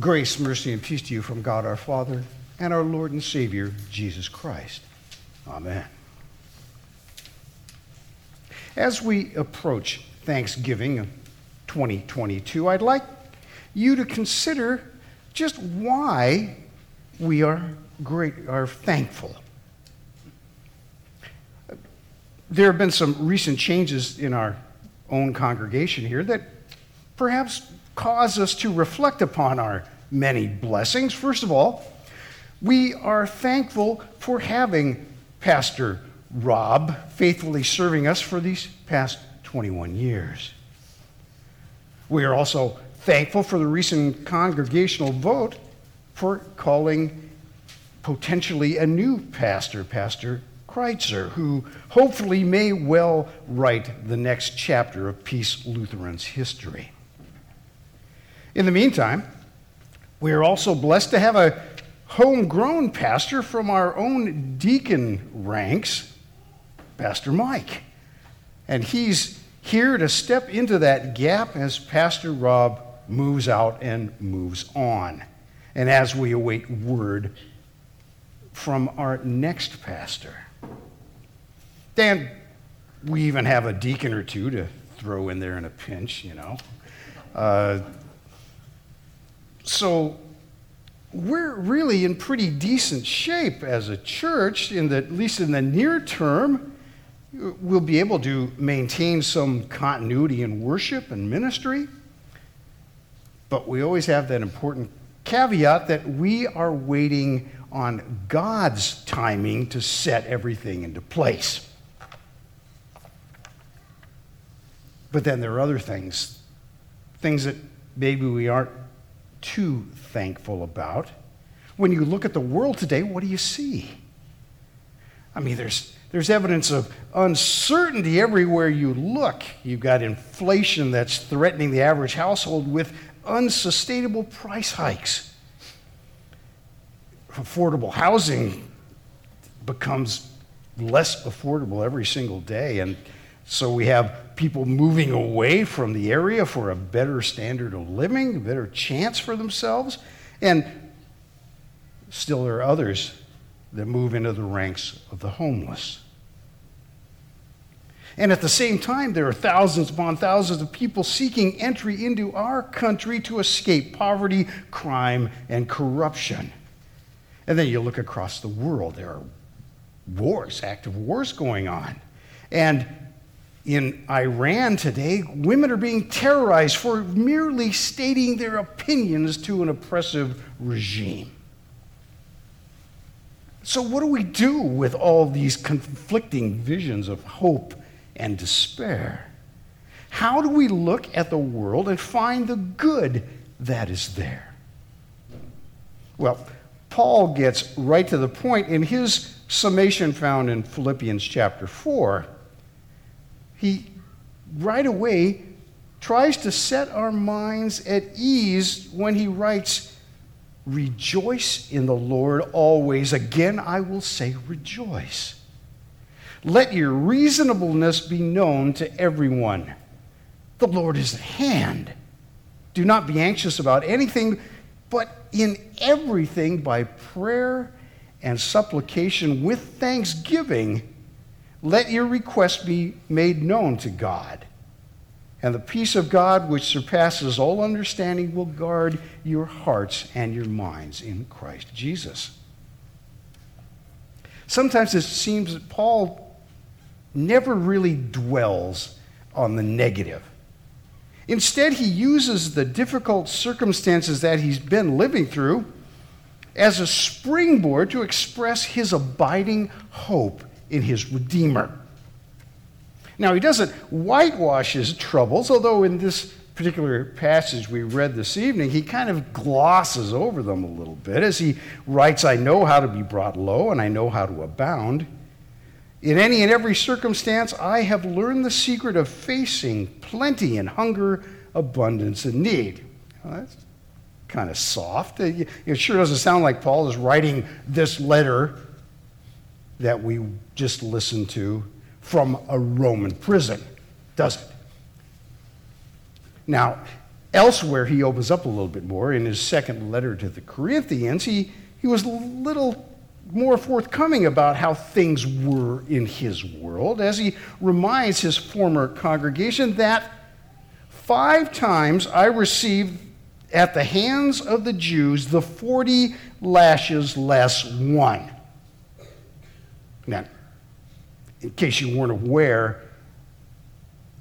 Grace, mercy, and peace to you from God our Father and our Lord and Savior, Jesus Christ. Amen. As we approach Thanksgiving 2022, I'd like you to consider just why we are great are thankful. There have been some recent changes in our own congregation here that perhaps cause us to reflect upon our many blessings. First of all, we are thankful for having Pastor Rob faithfully serving us for these past 21 years. We are also thankful for the recent congregational vote for calling potentially a new pastor, Pastor Kreitzer, who hopefully may well write the next chapter of Peace Lutheran's history. In the meantime, we are also blessed to have a homegrown pastor from our own deacon ranks, Pastor Mike. And he's here to step into that gap as Pastor Rob moves out and moves on. And as we await word from our next pastor. Dan, we even have a deacon or two to throw in there in a pinch, you know. Uh, so we're really in pretty decent shape as a church, in at least in the near term. We'll be able to maintain some continuity in worship and ministry. But we always have that important caveat that we are waiting on God's timing to set everything into place. But then there are other things, things that maybe we aren't too thankful about. When you look at the world today, what do you see? I mean, there's, there's evidence of uncertainty everywhere you look. You've got inflation that's threatening the average household with unsustainable price hikes. Affordable housing becomes less affordable every single day, and so we have people moving away from the area for a better standard of living, a better chance for themselves. And still, there are others that move into the ranks of the homeless. And at the same time, there are thousands upon thousands of people seeking entry into our country to escape poverty, crime, and corruption. And then you look across the world, there are wars, active wars going on. And in Iran today, women are being terrorized for merely stating their opinions to an oppressive regime. So, what do we do with all these conflicting visions of hope and despair? How do we look at the world and find the good that is there? Well, Paul gets right to the point in his summation found in Philippians chapter 4 he right away tries to set our minds at ease when he writes, Rejoice in the Lord always. Again, I will say, rejoice. Let your reasonableness be known to everyone. The Lord is at hand. Do not be anxious about anything, but in everything by prayer and supplication with thanksgiving let your request be made known to God. And the peace of God, which surpasses all understanding, will guard your hearts and your minds in Christ Jesus. Sometimes it seems that Paul never really dwells on the negative. Instead, he uses the difficult circumstances that he's been living through as a springboard to express his abiding hope in his Redeemer. Now, he doesn't whitewash his troubles, although in this particular passage we read this evening, he kind of glosses over them a little bit as he writes, I know how to be brought low and I know how to abound. In any and every circumstance, I have learned the secret of facing plenty and hunger, abundance and need. Well, that's kind of soft. It sure doesn't sound like Paul is writing this letter that we just listened to from a Roman prison, does it? Now, Elsewhere, he opens up a little bit more. In his second letter to the Corinthians, he, he was a little more forthcoming about how things were in his world as he reminds his former congregation that five times I received at the hands of the Jews the 40 lashes less one. Now, in case you weren't aware,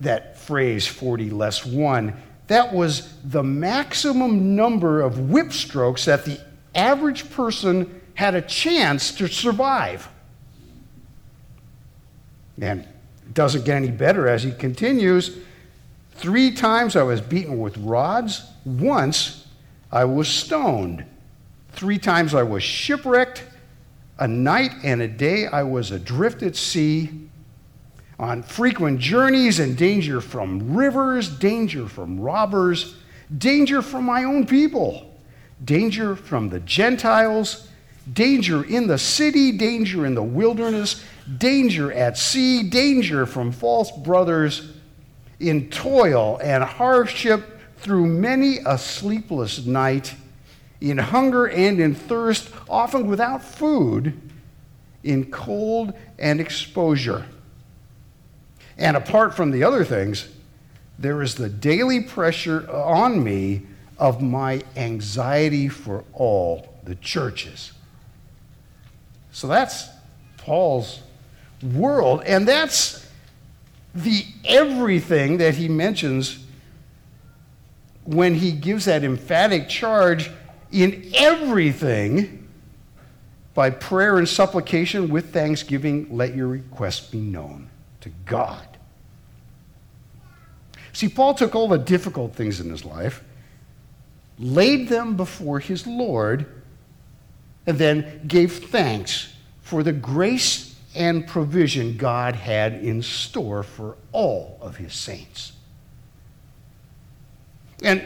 that phrase 40 less one, that was the maximum number of whip strokes that the average person had a chance to survive. And it doesn't get any better as he continues. Three times I was beaten with rods. Once I was stoned. Three times I was shipwrecked. A night and a day I was adrift at sea. On frequent journeys and danger from rivers, danger from robbers, danger from my own people, danger from the Gentiles danger in the city, danger in the wilderness, danger at sea, danger from false brothers, in toil and hardship through many a sleepless night, in hunger and in thirst, often without food, in cold and exposure. And apart from the other things, there is the daily pressure on me of my anxiety for all the churches. So that's Paul's world, and that's the everything that he mentions when he gives that emphatic charge in everything by prayer and supplication with thanksgiving, let your requests be known to God. See, Paul took all the difficult things in his life, laid them before his Lord, and then gave thanks for the grace and provision God had in store for all of his saints. And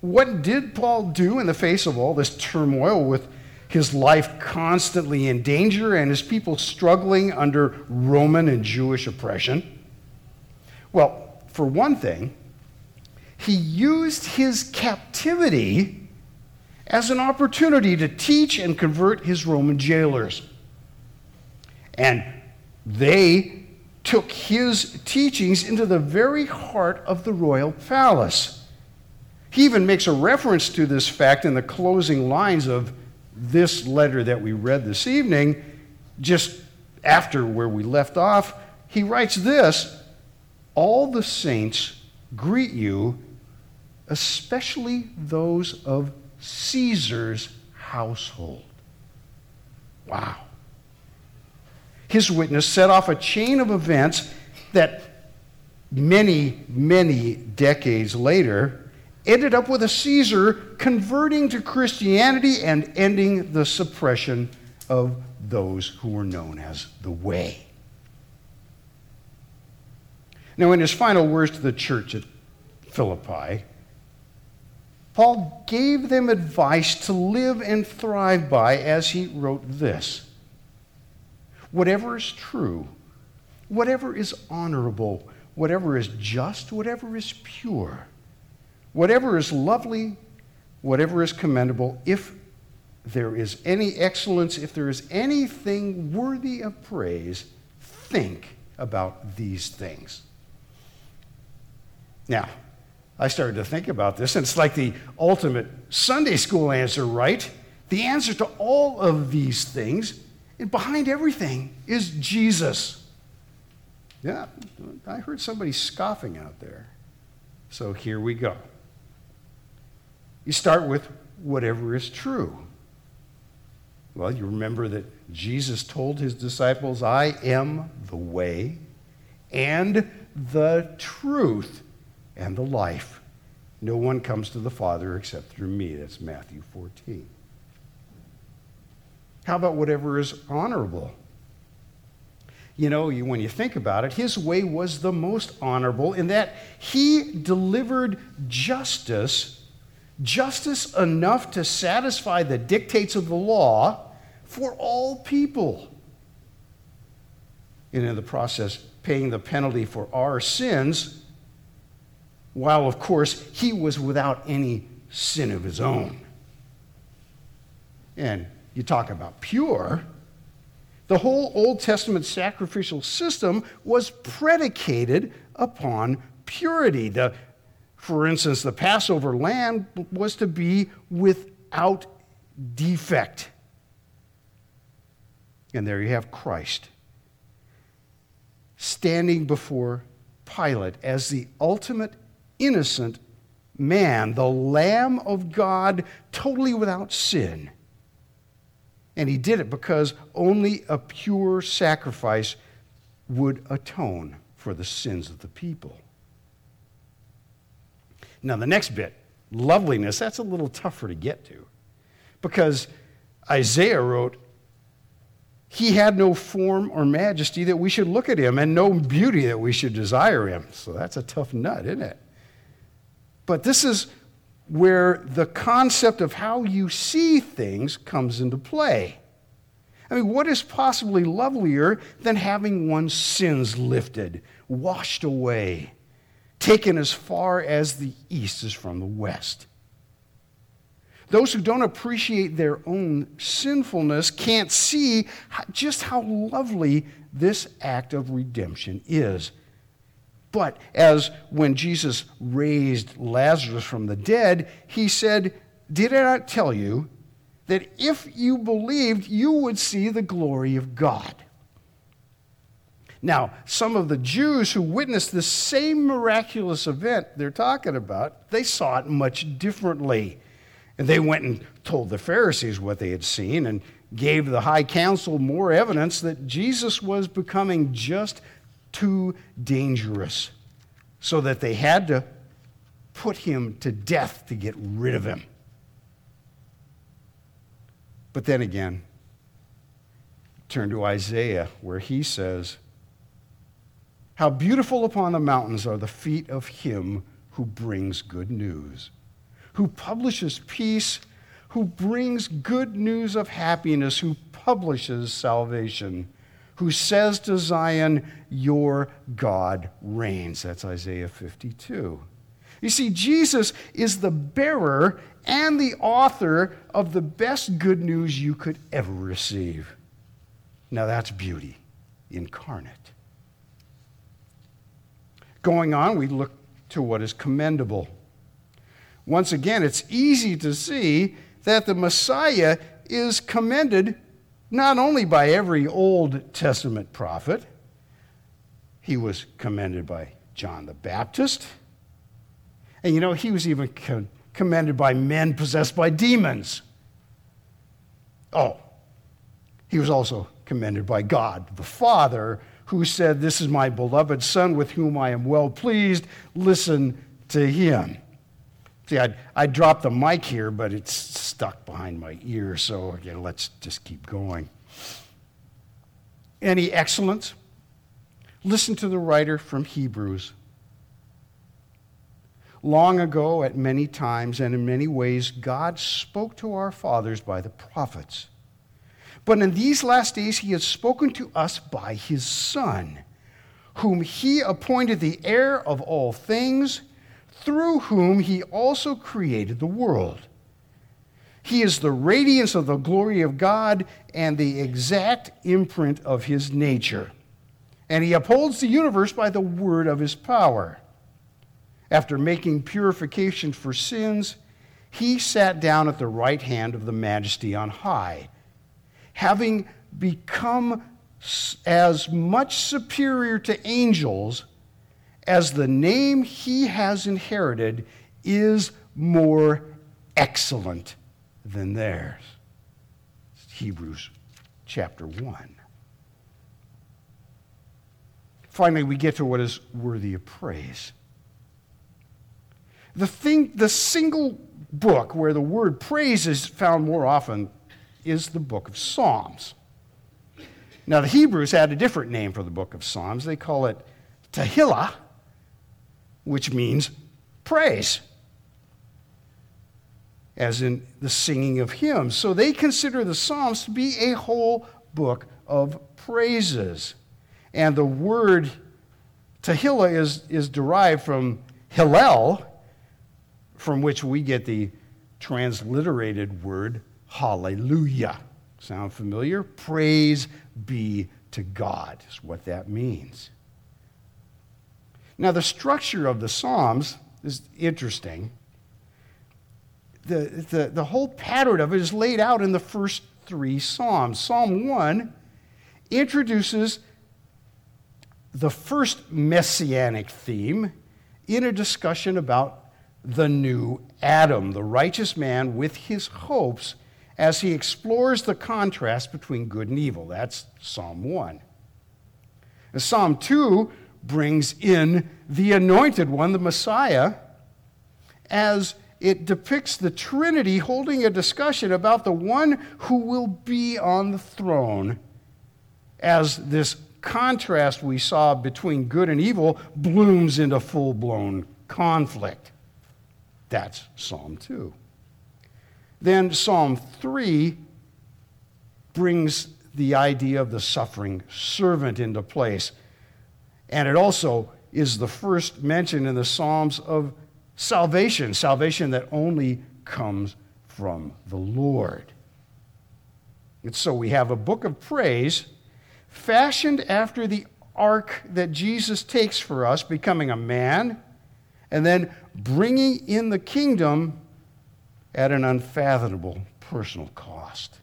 what did Paul do in the face of all this turmoil with his life constantly in danger and his people struggling under Roman and Jewish oppression? Well, for one thing, he used his captivity as an opportunity to teach and convert his Roman jailers. And they took his teachings into the very heart of the royal palace. He even makes a reference to this fact in the closing lines of this letter that we read this evening, just after where we left off. He writes this All the saints greet you, especially those of Caesar's household. Wow. His witness set off a chain of events that many, many decades later ended up with a Caesar converting to Christianity and ending the suppression of those who were known as the Way. Now, in his final words to the church at Philippi, Paul gave them advice to live and thrive by as he wrote this Whatever is true, whatever is honorable, whatever is just, whatever is pure, whatever is lovely, whatever is commendable, if there is any excellence, if there is anything worthy of praise, think about these things. Now, I started to think about this, and it's like the ultimate Sunday school answer, right? The answer to all of these things, and behind everything, is Jesus. Yeah, I heard somebody scoffing out there. So here we go. You start with whatever is true. Well, you remember that Jesus told his disciples, I am the way and the truth and the life. No one comes to the Father except through me. That's Matthew 14. How about whatever is honorable? You know, when you think about it, his way was the most honorable in that he delivered justice, justice enough to satisfy the dictates of the law for all people. And in the process, paying the penalty for our sins while, of course, he was without any sin of his own. And you talk about pure. The whole Old Testament sacrificial system was predicated upon purity. The, for instance, the Passover lamb was to be without defect. And there you have Christ standing before Pilate as the ultimate innocent man, the Lamb of God, totally without sin. And he did it because only a pure sacrifice would atone for the sins of the people. Now, the next bit, loveliness, that's a little tougher to get to because Isaiah wrote, He had no form or majesty that we should look at him, and no beauty that we should desire him. So that's a tough nut, isn't it? But this is where the concept of how you see things comes into play. I mean, what is possibly lovelier than having one's sins lifted, washed away, taken as far as the east is from the west? Those who don't appreciate their own sinfulness can't see just how lovely this act of redemption is. But as when Jesus raised Lazarus from the dead, he said, Did I not tell you that if you believed, you would see the glory of God? Now, some of the Jews who witnessed the same miraculous event they're talking about, they saw it much differently. And they went and told the Pharisees what they had seen and gave the high council more evidence that Jesus was becoming just too dangerous, so that they had to put him to death to get rid of him. But then again, turn to Isaiah, where he says, How beautiful upon the mountains are the feet of him who brings good news, who publishes peace, who brings good news of happiness, who publishes salvation who says to Zion, Your God reigns. That's Isaiah 52. You see, Jesus is the bearer and the author of the best good news you could ever receive. Now that's beauty incarnate. Going on, we look to what is commendable. Once again, it's easy to see that the Messiah is commended not only by every Old Testament prophet, he was commended by John the Baptist. And you know, he was even commended by men possessed by demons. Oh, he was also commended by God the Father, who said, This is my beloved Son with whom I am well pleased. Listen to him. See, I I dropped the mic here, but it's stuck behind my ear, so again, let's just keep going. Any excellence? Listen to the writer from Hebrews. Long ago, at many times and in many ways, God spoke to our fathers by the prophets. But in these last days, He has spoken to us by His Son, whom He appointed the heir of all things through whom he also created the world. He is the radiance of the glory of God and the exact imprint of his nature. And he upholds the universe by the word of his power. After making purification for sins, he sat down at the right hand of the majesty on high, having become as much superior to angels as the name he has inherited is more excellent than theirs. Hebrews chapter 1. Finally, we get to what is worthy of praise. The, thing, the single book where the word praise is found more often is the book of Psalms. Now, the Hebrews had a different name for the book of Psalms. They call it Tehillah, which means praise, as in the singing of hymns. So they consider the Psalms to be a whole book of praises. And the word Tehillah is, is derived from Hillel, from which we get the transliterated word hallelujah. Sound familiar? Praise be to God is what that means. Now, the structure of the Psalms is interesting. The, the, the whole pattern of it is laid out in the first three Psalms. Psalm 1 introduces the first messianic theme in a discussion about the new Adam, the righteous man with his hopes, as he explores the contrast between good and evil. That's Psalm 1. And Psalm 2 brings in the anointed one, the Messiah, as it depicts the Trinity holding a discussion about the one who will be on the throne as this contrast we saw between good and evil blooms into full blown conflict. That's Psalm 2. Then Psalm 3 brings the idea of the suffering servant into place. And it also is the first mention in the Psalms of salvation, salvation that only comes from the Lord. And so we have a book of praise fashioned after the arc that Jesus takes for us, becoming a man, and then bringing in the kingdom at an unfathomable personal cost.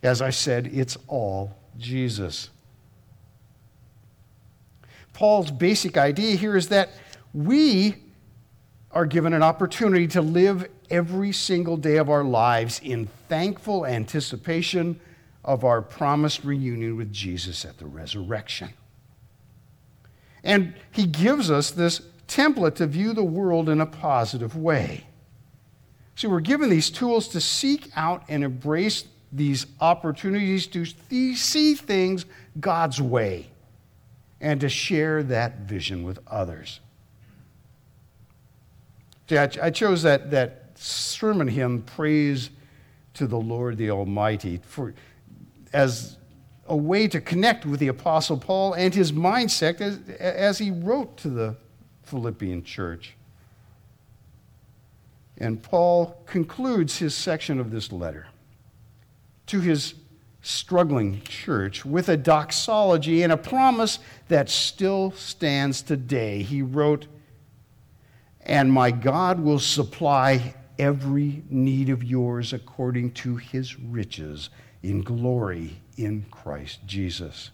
As I said, it's all Jesus. Paul's basic idea here is that we are given an opportunity to live every single day of our lives in thankful anticipation of our promised reunion with Jesus at the resurrection. And he gives us this template to view the world in a positive way. So we're given these tools to seek out and embrace these opportunities to see things God's way and to share that vision with others. See, I, I chose that, that sermon hymn, Praise to the Lord the Almighty, for, as a way to connect with the Apostle Paul and his mindset as, as he wrote to the Philippian church. And Paul concludes his section of this letter to his struggling church with a doxology and a promise that still stands today. He wrote, And my God will supply every need of yours according to his riches in glory in Christ Jesus.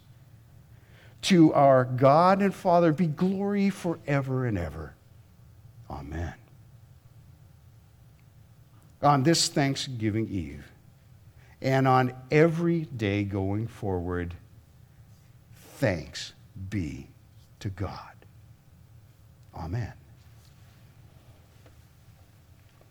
To our God and Father be glory forever and ever. Amen. On this Thanksgiving Eve, and on every day going forward, thanks be to God. Amen.